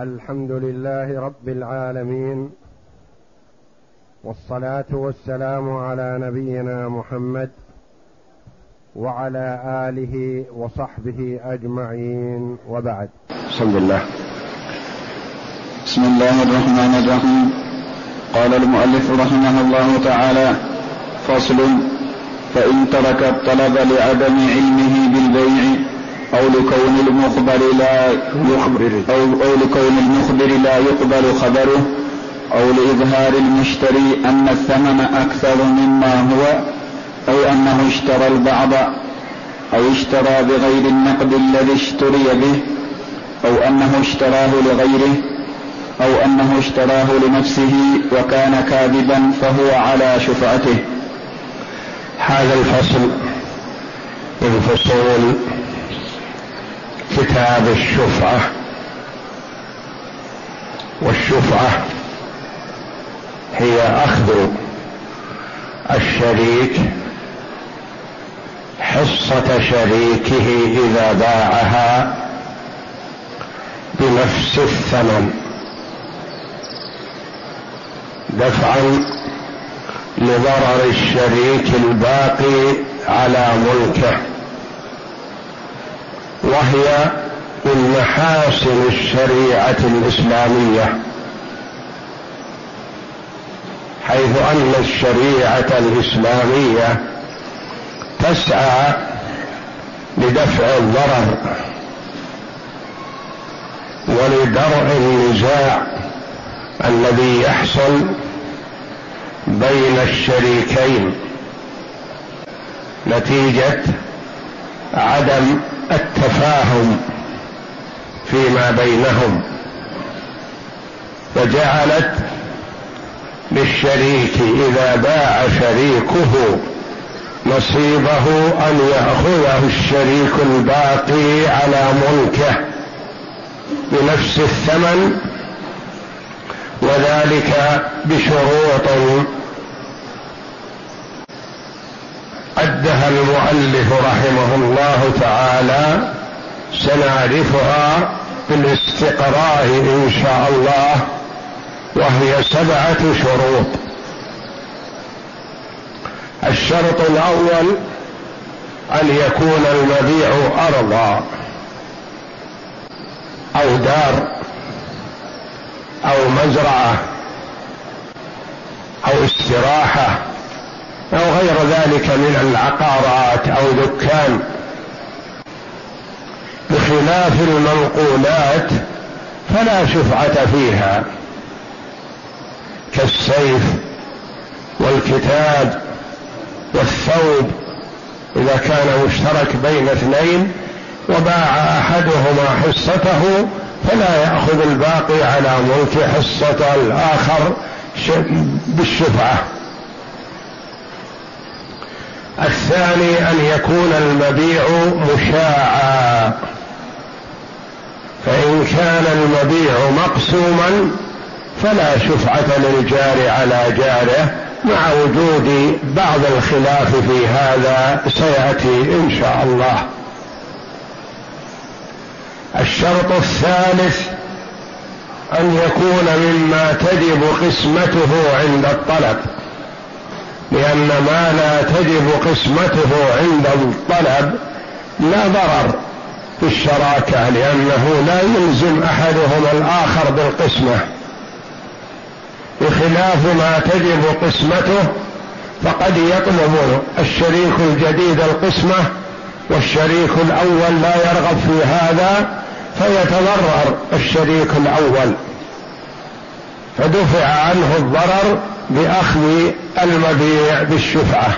الحمد لله رب العالمين والصلاة والسلام على نبينا محمد وعلى آله وصحبه أجمعين وبعد. بسم الله بسم الله الرحمن الرحيم. قال المؤلف رحمه الله تعالى فصل فإن ترك الطلب لعدم علمه بالبيع أو لكون المخبر لا يخبر أو, أو لكون المخبر لا يقبل خبره أو لإظهار المشتري أن الثمن أكثر مما هو أو أنه اشترى البعض أو اشترى بغير النقد الذي اشتري به أو أنه اشتراه لغيره أو أنه اشتراه لنفسه وكان كاذبا فهو على شفعته. هذا الفصل. من فصول كتاب الشفعة والشفعة هي أخذ الشريك حصة شريكه إذا باعها بنفس الثمن. دفعا لضرر الشريك الباقي على ملكه. وهي من محاسن الشريعة الإسلامية حيث أن الشريعة الإسلامية تسعى لدفع الضرر ولدرء النزاع الذي يحصل بين الشريكين نتيجة عدم التفاهم فيما بينهم وجعلت للشريك إذا باع شريكه نصيبه أن يأخذه الشريك الباقي على ملكه بنفس الثمن وذلك بشروط عدها المؤلف رحمه الله تعالى سنعرفها بالاستقراء إن شاء الله وهي سبعة شروط. الشرط الأول أن يكون المبيع أرضا أو دار أو مزرعة أو استراحة. أو غير ذلك من العقارات أو دكان. بخلاف المنقولات فلا شفعة فيها. كالسيف والكتاب والثوب إذا كان مشترك بين اثنين وباع أحدهما حصته فلا يأخذ الباقي على ملك حصة الآخر بالشفعة. الثاني أن يكون المبيع مشاعا. فإن كان المبيع مقسوما فلا شفعة للجار على جاره. مع وجود بعض الخلاف في هذا سيأتي إن شاء الله. الشرط الثالث أن يكون مما تجب قسمته عند الطلب. لأن ما لا تجب قسمته عند الطلب لا ضرر في الشراكة لأنه لا يلزم أحدهما الآخر بالقسمة. بخلاف ما تجب قسمته فقد يطلب الشريك الجديد القسمة والشريك الأول لا يرغب في هذا فيتضرر الشريك الأول. فدفع عنه الضرر بأخذ المبيع بالشفعة.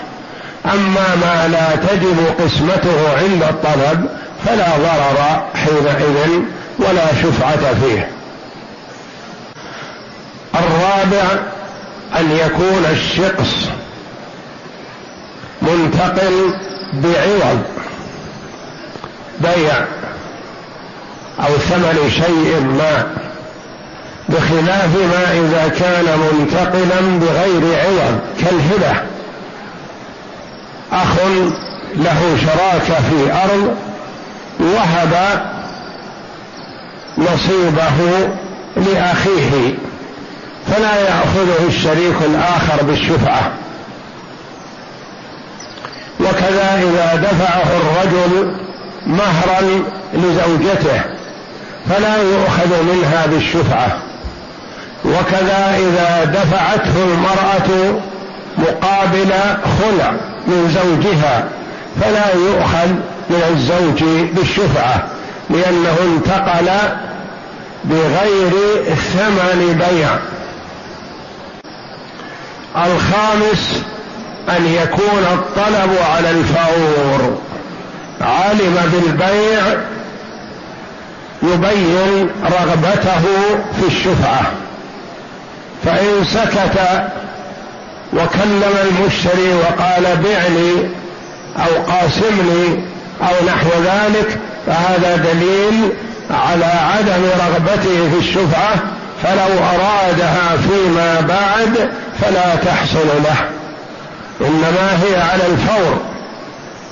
أما ما لا تجب قسمته عند الطلب فلا ضرر حينئذ ولا شفعة فيه. الرابع أن يكون الشقص منتقل بعوض بيع أو ثمن شيء ما. بخلاف ما إذا كان منتقلا بغير عوض كالهبة. أخ له شراكة في أرض وهب نصيبه لأخيه فلا يأخذه الشريك الآخر بالشفعة. وكذا إذا دفعه الرجل مهرا لزوجته فلا يؤخذ منها بالشفعة. وكذا إذا دفعته المرأة مقابل خلع من زوجها فلا يؤخذ من الزوج بالشفعة لأنه انتقل بغير ثمن بيع. الخامس أن يكون الطلب على الفور. علم بالبيع يبين رغبته في الشفعة. فإن سكت وكلم المشتري وقال بعني أو قاسمني أو نحو ذلك فهذا دليل على عدم رغبته في الشفعه فلو أرادها فيما بعد فلا تحصل له. إنما هي على الفور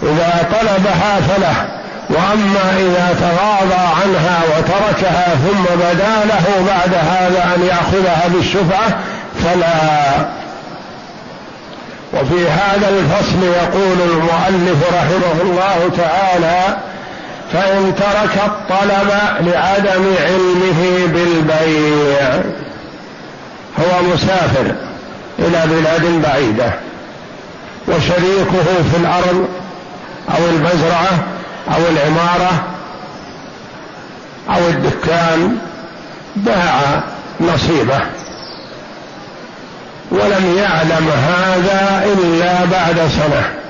إذا طلبها فله. وأما إذا تغاضى عنها وتركها ثم بدا له بعد هذا أن يأخذها بالشفعة فلا. وفي هذا الفصل يقول المؤلف رحمه الله تعالى فإن ترك الطلب لعدم علمه بالبيع هو مسافر إلى بلاد بعيدة وشريكه في الأرض أو المزرعة أو العمارة أو الدكان باع نصيبه ولم يعلم هذا إلا بعد سنة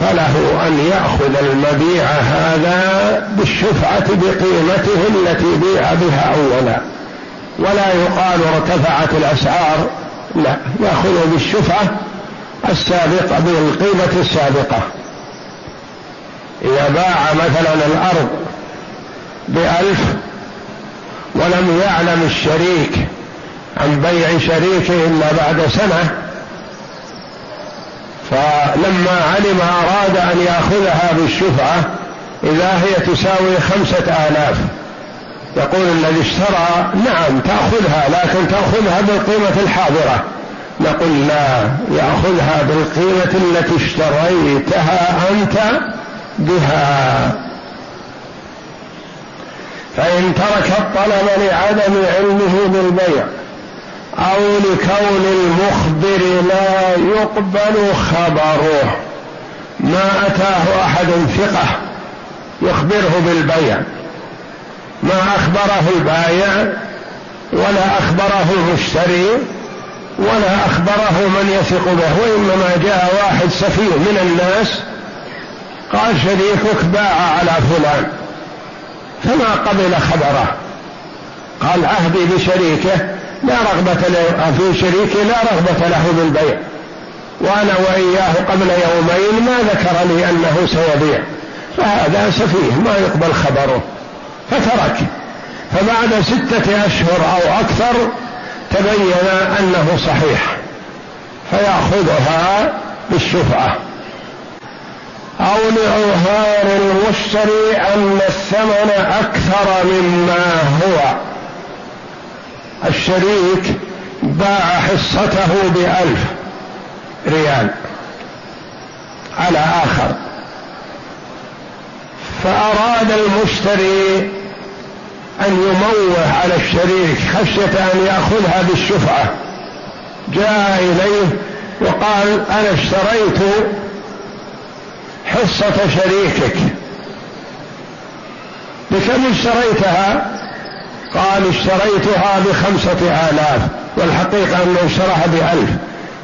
فله أن يأخذ المبيع هذا بالشفعة بقيمته التي بيع بها أولا. ولا يقال ارتفعت الأسعار لا ياخذه بالشفعة السابقة بالقيمة السابقة. إذا باع مثلا الأرض بألف ولم يعلم الشريك عن بيع شريكه إلا بعد سنة فلما علم أراد أن يأخذها بالشفعة إذا هي تساوي خمسة آلاف. يقول الذي اشترى نعم تأخذها لكن تأخذها بالقيمة الحاضرة. نقول لا يأخذها بالقيمة التي اشتريتها أنت بها. فإن ترك الطلب لعدم علمه بالبيع أو لكون المخبر لا يقبل خبره ما أتاه أحد ثقة يخبره بالبيع. ما أخبره البايع ولا أخبره المشتري ولا أخبره من يثق به وإنما جاء واحد سفيه من الناس قال شريكك باع على فلان فما قبل خبره. قال عهدي بشريكه لا رغبة في شريكي لا رغبة له بالبيع وأنا وإياه قبل يومين ما ذكر لي أنه سيبيع. فهذا سفيه ما يقبل خبره. فترك. فبعد ستة أشهر أو أكثر تبين أنه صحيح فيأخذها بالشفعة. أو لعهار المشتري أن الثمن أكثر مما هو. الشريك باع حصته بألف ريال على آخر. فأراد المشتري أن يموه على الشريك خشية أن يأخذها بالشفعة. جاء إليه وقال أنا اشتريت حصة شريكك. بكم اشتريتها؟ قال اشتريتها بخمسة آلاف والحقيقة أنه اشتراها بألف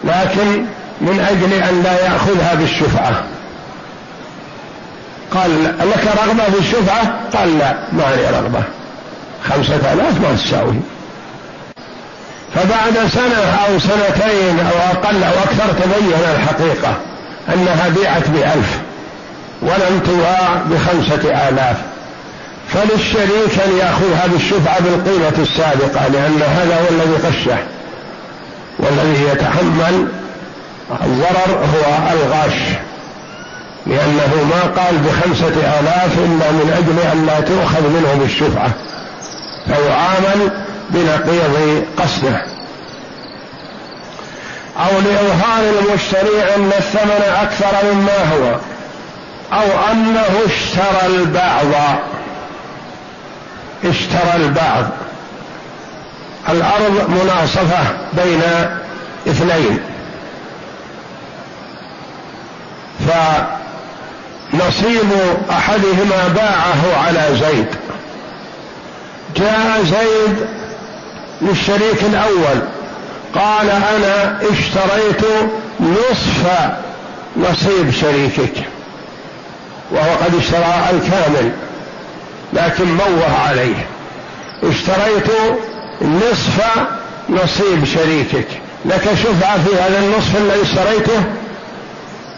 لكن من أجل أن لا يأخذها بالشفعة. قال لك رغبة في الشفعة؟ قال لا ما لي رغبة. خمسة آلاف ما تساوي. فبعد سنة أو سنتين أو أقل أو أكثر تبين الحقيقة أنها بيعت بألف. تباع بخمسة آلاف. فللشريك أن يأخذها بالشفعة بالقيمة السابقة لأن هذا هو الذي غشه والذي يتحمل الضرر هو الغاش. لأنه ما قال بخمسة آلاف إلا من أجل أن لا تؤخذ منه بالشفعة. فيعامل بنقيض قصده أو لإظهار المشتري أن الثمن أكثر مما هو. أو أنه اشترى البعض. اشترى البعض. الأرض مناصفة بين اثنين. فنصيب أحدهما باعه على زيد. جاء زيد للشريك الأول. قال أنا اشتريت نصف نصيب شريكك. وهو قد اشترى الكامل لكن موه عليه. اشتريت نصف نصيب شريكك. لك شفعة في هذا النصف الذي اشتريته؟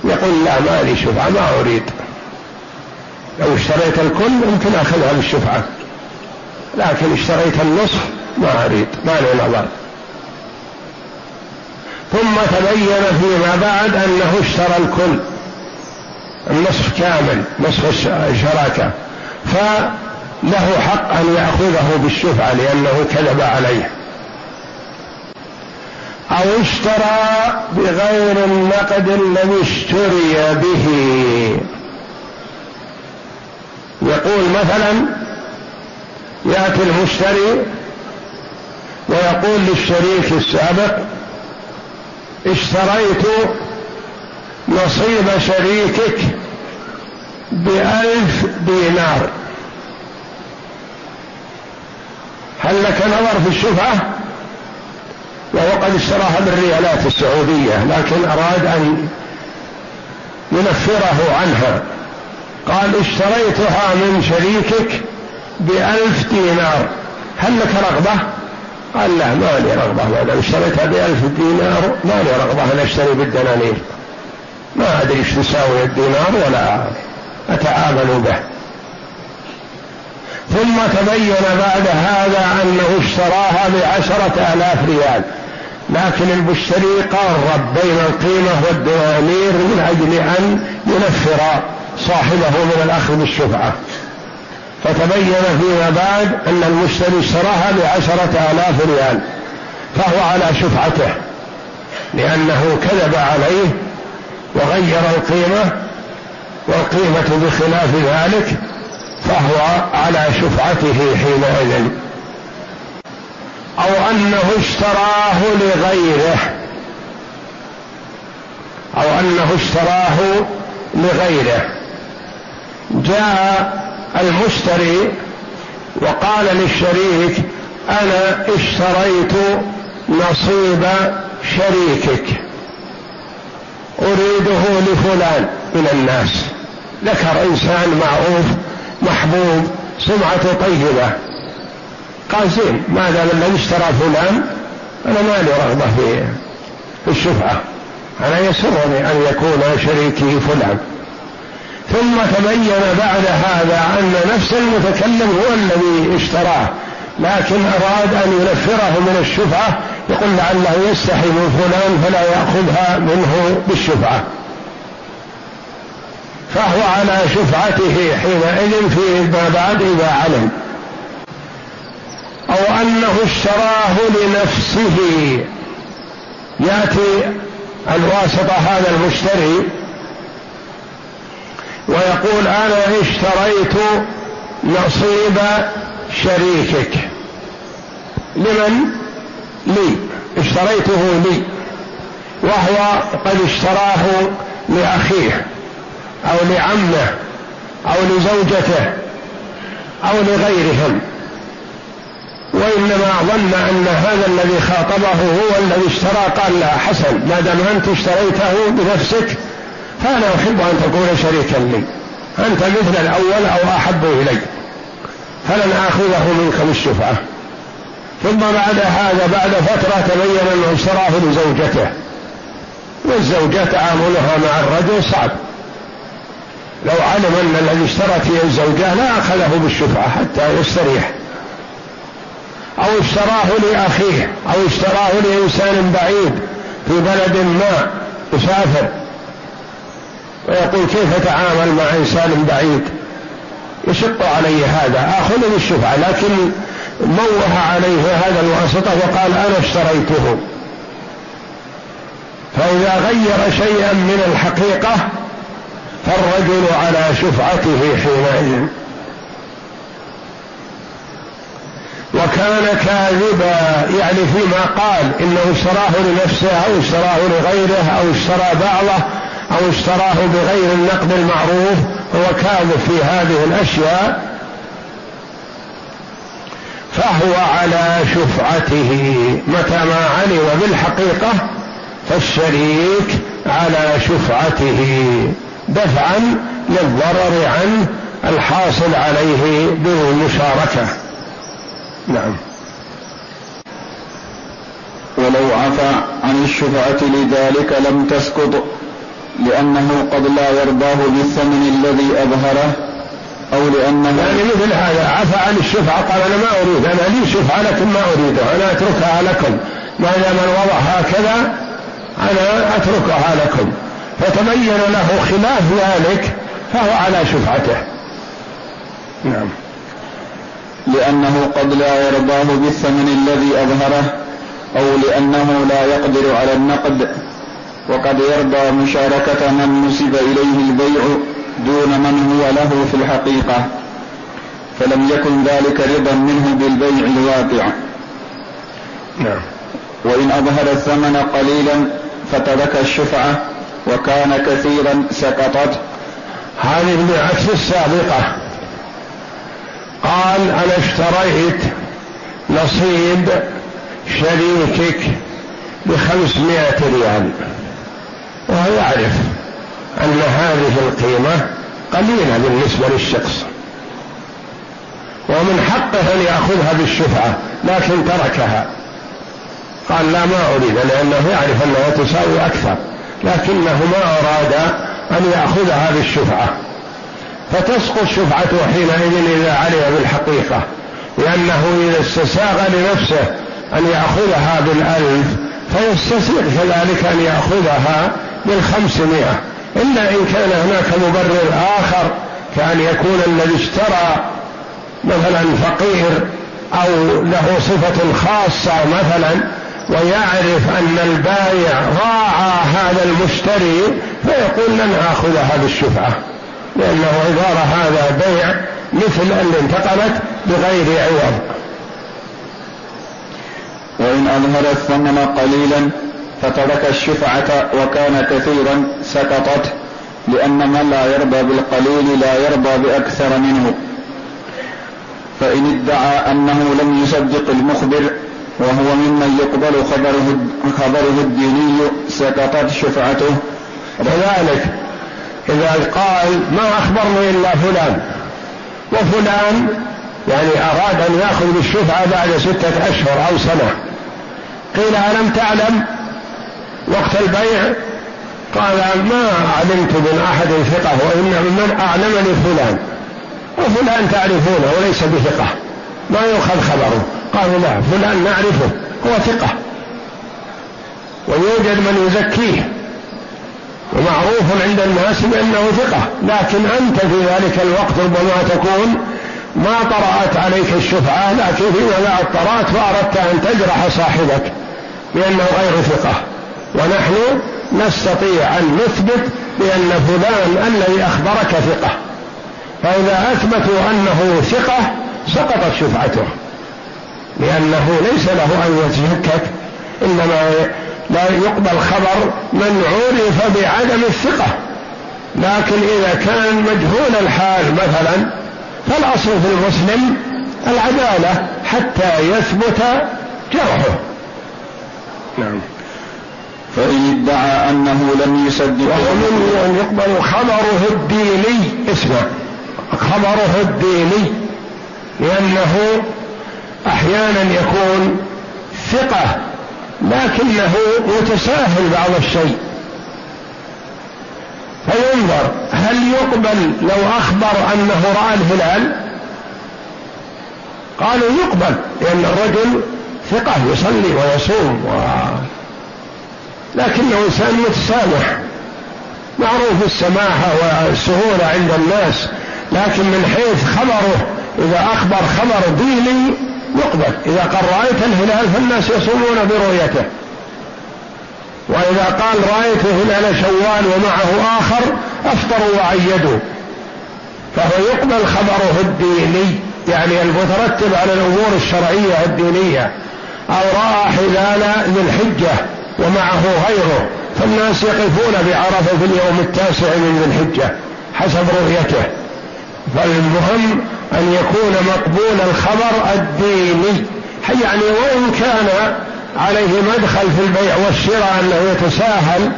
يقول لا ما لي شفعة ما أريد. لو اشتريت الكل يمكن أخذها بالشفعة لكن اشتريت النصف ما أريد ما لي نظر. ثم تبين فيما بعد أنه اشترى الكل. النصف كامل نصف الشراكه فله حق أن يأخذه بالشفعة لأنه كذب عليه. أو اشترى بغير النقد الذي اشتري به. يقول مثلا يأتي المشتري ويقول للشريك السابق اشتريت نصيب شريكك بألف دينار. هل لك نظر في الشفعة وهو قد اشتراها بالريالات السعودية لكن أراد أن ينفره عنها. قال اشتريتها من شريكك بألف دينار. هل لك رغبة؟ قال لا ما لي رغبة دام اشتريتها بألف دينار ما لي رغبة أن أشتري بالدنانير. ما أدري إيش تساوي الدينار ولا أتعامل به. ثم تبين بعد هذا أنه اشتراها بعشرة آلاف ريال. لكن المشتري قارب بين القيمة والدنانير من أجل أن ينفر صاحبه من الأخذ بالشفعة. فتبين فيما بعد أن المشتري اشتراها بعشرة آلاف ريال فهو على شفعته لأنه كذب عليه وغير القيمة والقيمة بخلاف ذلك فهو على شفعته حينئذ. أو أنه اشتراه لغيره. أو أنه اشتراه لغيره. جاء المشتري وقال للشريك أنا اشتريت نصيب شريكك. أريده لفلان. من الناس. ذكر إنسان معروف محبوب سمعته طيبة. قال زين ما دام الذي اشترى فلان؟ أنا ما لي رغبة في الشفعة. أنا يسرني أن يكون شريكي فلان. ثم تبين بعد هذا أن نفس المتكلم هو الذي اشتراه لكن أراد أن ينفره من الشفعة يقول لعله يستحي من فلان فلا يأخذها منه بالشفعة. فهو على شفعته حينئذ في ما بعد إذا علم. أو أنه اشتراه لنفسه. يأتي الواسطة هذا المشتري ويقول أنا اشتريت نصيب شريكك. لمن؟ لي. اشتريته لي. وهو قد اشتراه لأخيه. أو لعمه أو لزوجته أو لغيرهم. وإنما ظن أن هذا الذي خاطبه هو الذي اشترى قال لا حسن ما دام أنت اشتريته بنفسك فأنا أحب أن تكون شريكا لي. أنت مثل الأول أو أحب إلي. فلن آخذه منك بالشفعة. ثم بعد هذا بعد فترة تبين أنه اشتراه لزوجته. والزوجة تعاملها مع الرجل صعب. لو علم أن الذي اشترت هي الزوجة لا أخذه بالشفعة حتى يستريح. أو اشتراه لأخيه أو اشتراه لإنسان بعيد في بلد ما يسافر. ويقول كيف أتعامل مع إنسان بعيد؟ يشق علي هذا آخذ بالشفعة لكن موه عليه هذا الواسطة وقال أنا اشتريته. فإذا غير شيئا من الحقيقة فالرجل على شفعته حينئذ. وكان كاذبا يعني فيما قال إنه اشتراه لنفسه أو اشتراه لغيره أو اشترى بعضه أو اشتراه بغير النقد المعروف. هو كاذب في هذه الأشياء. فهو على شفعته. متى ما علم بالحقيقة فالشريك على شفعته. دفعا للضرر عنه الحاصل عليه بالمشاركة. نعم. ولو عفى عن الشفعة لذلك لم تسقط لأنه قد لا يرضاه بالثمن الذي أظهره أو لأنه يعني مثل هذا عفى عن الشفعة قال أنا ما أريد أنا لي شفعة لكن ما أريدها أنا أتركها لكم. ما دام الوضع هكذا أنا أتركها لكم. فتبين له خلاف ذلك فهو على شفعته نعم. لأنه قد لا يرضاه بالثمن الذي أظهره أو لأنه لا يقدر على النقد وقد يرضى مشاركة من نسب إليه البيع دون من هو له في الحقيقة فلم يكن ذلك رضا منه بالبيع الواقع. نعم. وإن أظهر الثمن قليلا فترك الشفعة وكان كثيرا سقطت. هذه بعكس السابقة. قال أنا اشتريت نصيب شريكك بخمسمائة ريال. وهو يعرف أن هذه القيمة قليلة بالنسبة للشخص. ومن حقه أن يأخذها بالشفعة لكن تركها. قال لا ما أريد لأنه يعرف أنها تساوي أكثر. لكنه ما أن يأخذها بالشفعة فتسقط شفعته حينئذ إذا علم بالحقيقة لأنه إذا استساغ لنفسه أن يأخذها بالألف فيستسيغ كذلك أن يأخذها بالخمسمائة. إلا إن كان هناك مبرر آخر كأن يكون الذي اشترى مثلا فقير أو له صفة خاصة مثلا ويعرف أن البايع راعى هذا المشتري فيقول لن آخذها بالشفعة لأنه عبارة هذا بيع مثل اللي انتقلت بغير عوض. وإن أظهر الثمن قليلا فترك الشفعة وكان كثيرا سقطت لأن من لا يرضى بالقليل لا يرضى بأكثر منه. فإن ادعى أنه لم يصدق المخبر وهو ممن يقبل خبره خبره الديني سقطت شفعته. كذلك إذا قال ما أخبرني إلا فلان وفلان يعني أراد أن يأخذ بالشفعة بعد ستة أشهر أو سنة. قيل ألم تعلم؟ وقت البيع؟ قال ما علمت من أحد ثقة وإنما من أعلمني فلان. وفلان تعرفونه وليس بثقة ما يؤخذ خبره. قالوا لا فلان نعرفه هو ثقة. ويوجد من يزكيه. ومعروف عند الناس بأنه ثقة. لكن أنت في ذلك الوقت ربما تكون ما طرأت عليك الشفعة لكن فيما بعد طرأت وأردت أن تجرح صاحبك بأنه غير ثقة. ونحن نستطيع أن نثبت بأن فلان الذي أخبرك ثقة. فإذا أثبتوا أنه ثقة سقطت شفعته. لأنه ليس له أن يتشكك إنما لا يقبل خبر من عرف بعدم الثقة. لكن إذا كان مجهول الحال مثلا فالأصل في المسلم العدالة حتى يثبت جرحه. نعم. فإن ادعى أنه لم يصدق ومن أن يقبل خبره الديني اسمع خبره الديني لأنه أحيانا يكون ثقة لكنه يتساهل بعض الشيء. فينظر هل يقبل لو أخبر أنه رأى الهلال؟ قالوا يقبل لأن الرجل ثقة يصلي ويصوم و... لكنه إنسان متسامح. معروف السماحة والسهولة عند الناس لكن من حيث خبره إذا أخبر خبر ديني يقبل. إذا قال رأيت الهلال فالناس يصومون برؤيته. وإذا قال رأيت هلال شوال ومعه آخر أفطروا وعيدوا فهو يقبل خبره الديني. يعني المترتب على الأمور الشرعية الدينية أو رأى هلال ذي الحجة ومعه غيره. فالناس يقفون بعرفة في اليوم التاسع من ذي الحجة حسب رؤيته. فالمهم أن يكون مقبول الخبر الديني. يعني وإن كان عليه مدخل في البيع والشراء أنه يتساهل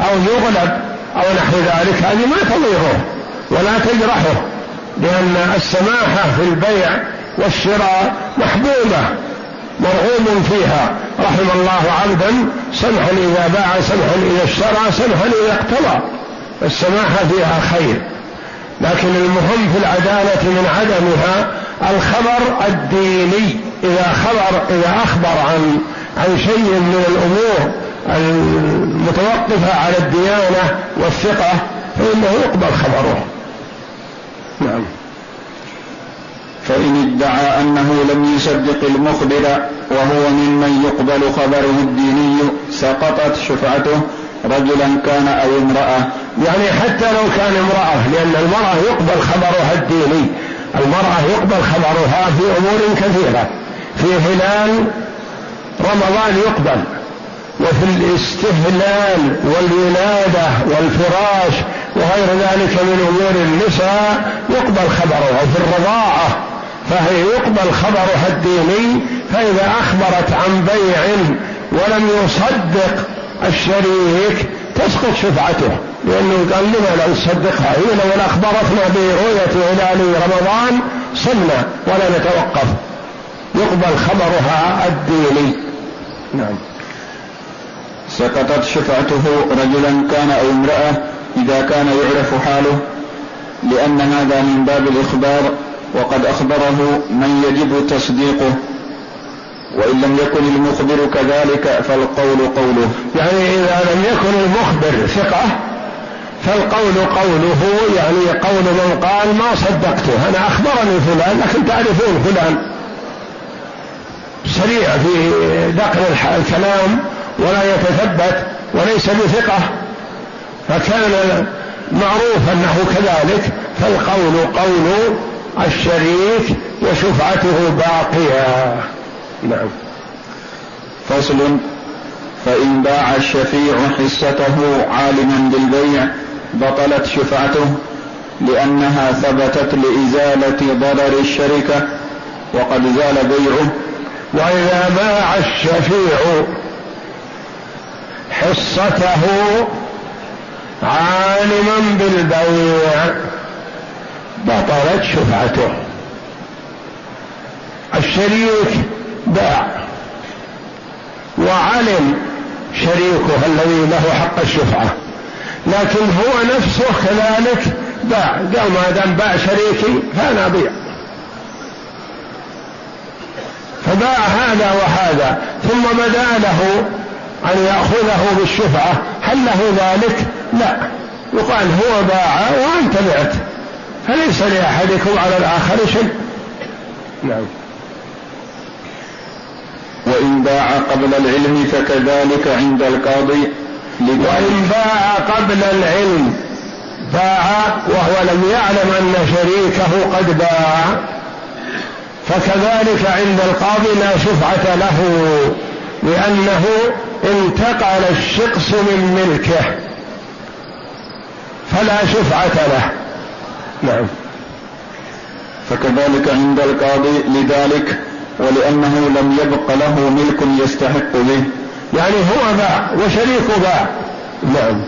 أو يغلب أو نحو ذلك هذه ما تضيره ولا تجرحه لأن السماحة في البيع والشراء محبوبة مرغوب فيها. رحم الله عبدا سمحا إذا باع سمحا إذا اشترى سمحا إذا اقتضى. السماحة فيها خير. لكن المهم في العدالة من عدمها الخبر الديني. إذا خبر إذا أخبر عن عن شيء من الأمور المتوقفة على الديانة والثقة فإنه يقبل خبره. نعم. فإن ادعى أنه لم يصدق المخبر وهو ممن يقبل خبره الديني سقطت شفعته رجلا كان أو امرأة. يعني حتى لو كان امرأة لأن المرأة يقبل خبرها الديني المرأة يقبل خبرها في أمور كثيرة في هلال رمضان يقبل وفي الاستهلال والولادة والفراش وغير ذلك من أمور النساء يقبل خبرها في الرضاعة فهي يقبل خبرها الديني فإذا أخبرت عن بيع ولم يصدق الشريك تسقط شفعته. لأنه قال لما لا نصدقها هي لو أخبرتنا برؤية هلال رمضان صمنا ولا نتوقف. يقبل خبرها الديني. نعم. سقطت شفعته رجلا كان أو امرأة إذا كان يعرف حاله لأن هذا من باب الإخبار وقد أخبره من يجب تصديقه. وإن لم يكن المخبر كذلك فالقول قوله. يعني إذا لم يكن المخبر ثقة فالقول قوله يعني قول من قال ما صدقته أنا أخبرني فلان لكن تعرفون فلان سريع في نقل الكلام ولا يتثبت وليس بثقة. فكان معروف أنه كذلك فالقول قول الشريك وشفعته باقية. نعم. فصل. فإن باع الشفيع حصته عالما بالبيع بطلت شفعته لأنها ثبتت لإزالة ضرر الشركة وقد زال بيعه. وإذا باع الشفيع حصته عالما بالبيع بطلت شفعته الشريك باع. وعلم شريكه الذي له حق الشفعه لكن هو نفسه كذلك باع. قال ما دام باع شريكي فأنا أبيع. فباع هذا وهذا ثم بدأ له أن يأخذه بالشفعة. هل له ذلك؟ لا. يقال هو باع وأنت بعت. فليس لأحدكم على الآخر شيء. نعم. وإن باع قبل العلم فكذلك عند القاضي. وإن باع قبل العلم. باع وهو لم يعلم أن شريكه قد باع. فكذلك عند القاضي لا شفعة له لأنه انتقل الشقص من ملكه. فلا شفعة له. نعم. فكذلك عند القاضي لذلك ولأنه لم يبق له ملك يستحق به. يعني هو باع وشريكه باع. نعم.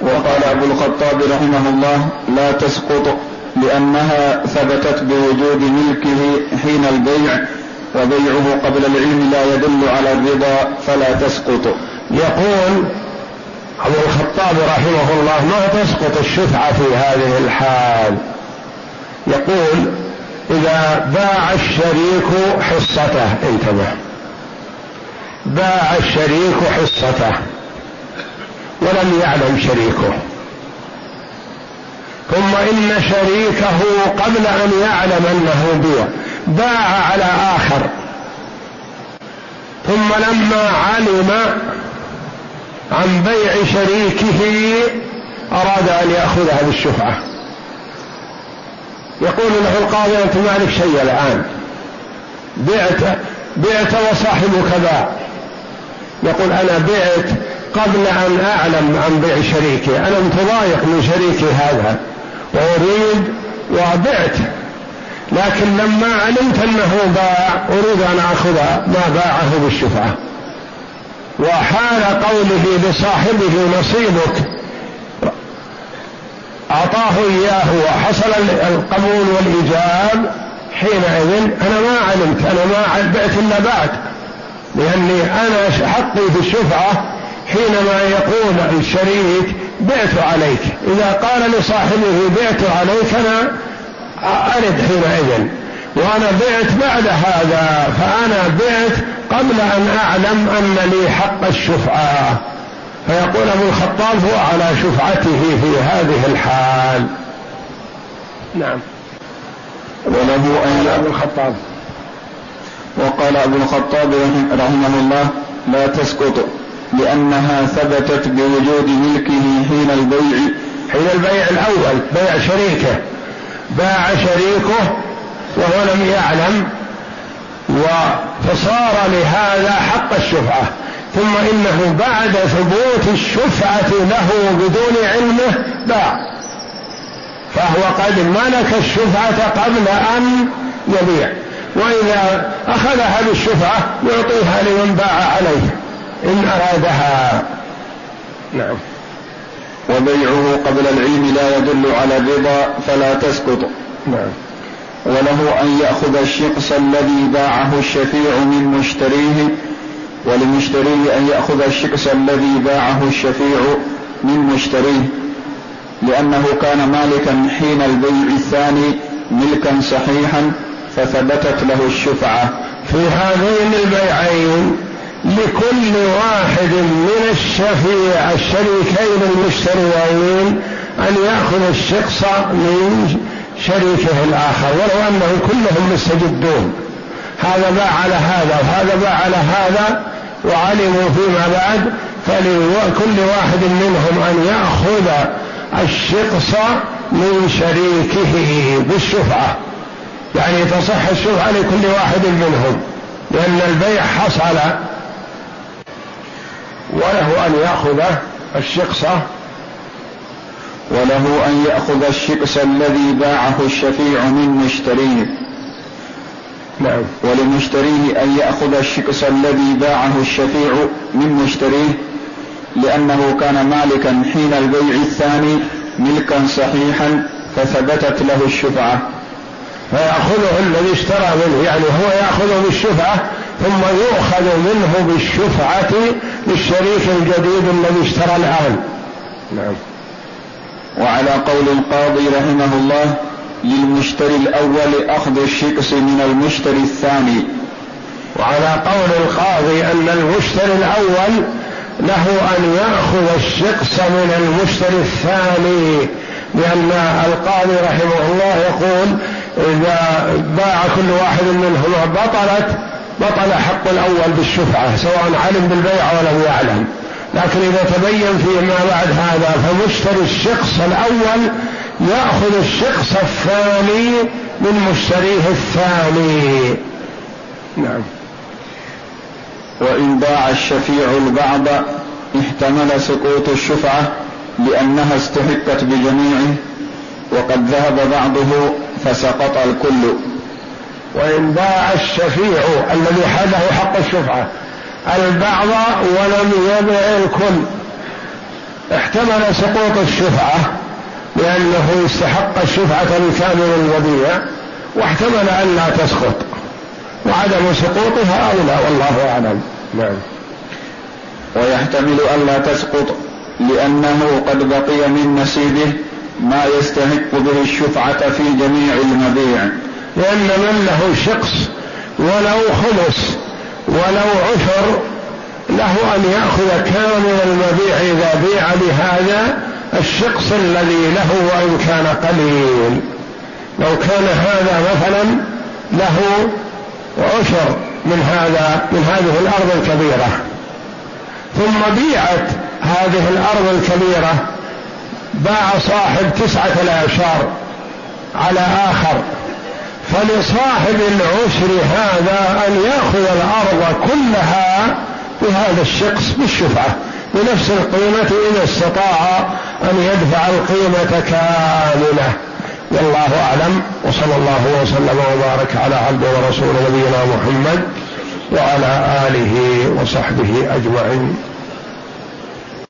وقال أبو الخطاب رحمه الله لا تسقط لأنها ثبتت بوجود ملكه حين البيع وبيعه قبل العلم لا يدل على الرضا فلا تسقط. يقول أبو الخطاب رحمه الله ما تسقط الشفعة في هذه الحال؟ يقول إذا باع الشريك حصته انتبه. باع الشريك حصته ولم يعلم شريكه. ثم إن شريكه قبل أن يعلم أنه بيع باع على آخر. ثم لما علم عن بيع شريكه أراد أن يأخذها بالشفعة يقول له القاضي أنت مالك شيء الآن. بعت بعت وصاحبك باع. يقول أنا بعت قبل أن أعلم عن بيع شريكي أنا متضايق من شريكي هذا وأريد وبعت لكن لما علمت أنه باع أريد أن أخذ ما باعه بالشفعة. وحال قوله لصاحبه نصيبك أعطاه إياه وحصل القبول والإيجاب حينئذ أنا ما علمت أنا ما بعت إلا بعد لأني أنا حقي في الشفعة حينما يقول الشريك بعت عليك. إذا قال لصاحبه بعت عليك أنا أرد حينئذ. وأنا بعت بعد هذا فأنا بعت قبل أن أعلم أن لي حق الشفعة. فيقول أبو الخطاب هو على شفعته في هذه الحال. نعم. وله أن أبو الخطاب. وقال أبو الخطاب رحمه الله لا تسقط لأنها ثبتت بوجود ملكه حين البيع حين البيع الأول بيع شريكه. باع شريكه وهو لم يعلم فصار لهذا حق الشفعة. ثم إنه بعد ثبوت الشفعة له بدون علمه باع. فهو قد ملك الشفعة قبل أن يبيع. وإذا أخذها بالشفعة يعطيها لمن باع عليه إن أرادها. نعم. وبيعه قبل العلم لا يدل على الرضا فلا تسقط. نعم. وله أن يأخذ الشقص الذي باعه الشفيع من مشتريه ولمشتريه أن يأخذ الشقص الذي باعه الشفيع من مشتريه لأنه كان مالكا حين البيع الثاني ملكا صحيحا فثبتت له الشفعة. في هذين البيعين لكل واحد من الشفيع الشريكين المشتريين أن يأخذ الشخص من شريكه الآخر ولو أنهم كلهم مستجدون. هذا باع على هذا وهذا باع على هذا وعلموا فيما بعد فلكل واحد منهم أن يأخذ الشقص من شريكه بالشفعة. يعني تصح الشفعة لكل واحد منهم لأن البيع حصل وله أن يأخذ الشقص. وله أن يأخذ الشقص الذي باعه الشفيع من مشتريه. نعم. ولمشتريه أن يأخذ الشقص الذي باعه الشفيع من مشتريه لأنه كان مالكا حين البيع الثاني ملكا صحيحا فثبتت له الشفعة. فيأخذه الذي اشترى منه يعني هو يأخذه بالشفعة ثم يؤخذ منه بالشفعة للشريك الجديد الذي اشترى الآن نعم. وعلى قول القاضي رحمه الله للمشتري الأول أخذ الشقص من المشتري الثاني. وعلى قول القاضي أن المشتري الأول له أن يأخذ الشقص من المشتري الثاني لأن القاضي رحمه الله يقول كل واحد منهما بطلت بطل حق الأول بالشفعة سواء علم بالبيع ولم يعلم. لكن إذا تبين فيما بعد هذا فمشتري الشخص الأول يأخذ الشخص الثاني من مشتريه الثاني. نعم. وإن باع الشفيع البعض احتمل سقوط الشفعة لأنها استحقت بجميعه وقد ذهب بعضه فسقط الكل. وإن باع الشفيع الذي حده حق الشفعة. البعض ولم يبع الكل. احتمل سقوط الشفعة لأنه يستحق الشفعة بكامل الوديع واحتمل أن لا تسقط. وعدم سقوطها أولى والله أعلم. نعم. ويحتمل ألا تسقط لأنه قد بقي من نصيبه ما يستحق به الشفعة في جميع المبيع. لأن من له شخص ولو خمس ولو عشر له أن يأخذ كامل المبيع إذا بيع بهذا الشقص الذي له وإن كان قليل. لو كان هذا مثلا له عشر من هذا من هذه الأرض الكبيرة. ثم بيعت هذه الأرض الكبيرة باع صاحب تسعة الأعشار على آخر. فلصاحب العشر هذا أن يأخذ الأرض كلها بهذا الشخص بالشفعة بنفس القيمة إذا استطاع أن يدفع القيمة كاملة. والله أعلم وصلى الله وسلم وبارك على عبد ورسول نبينا محمد وعلى آله وصحبه أجمعين.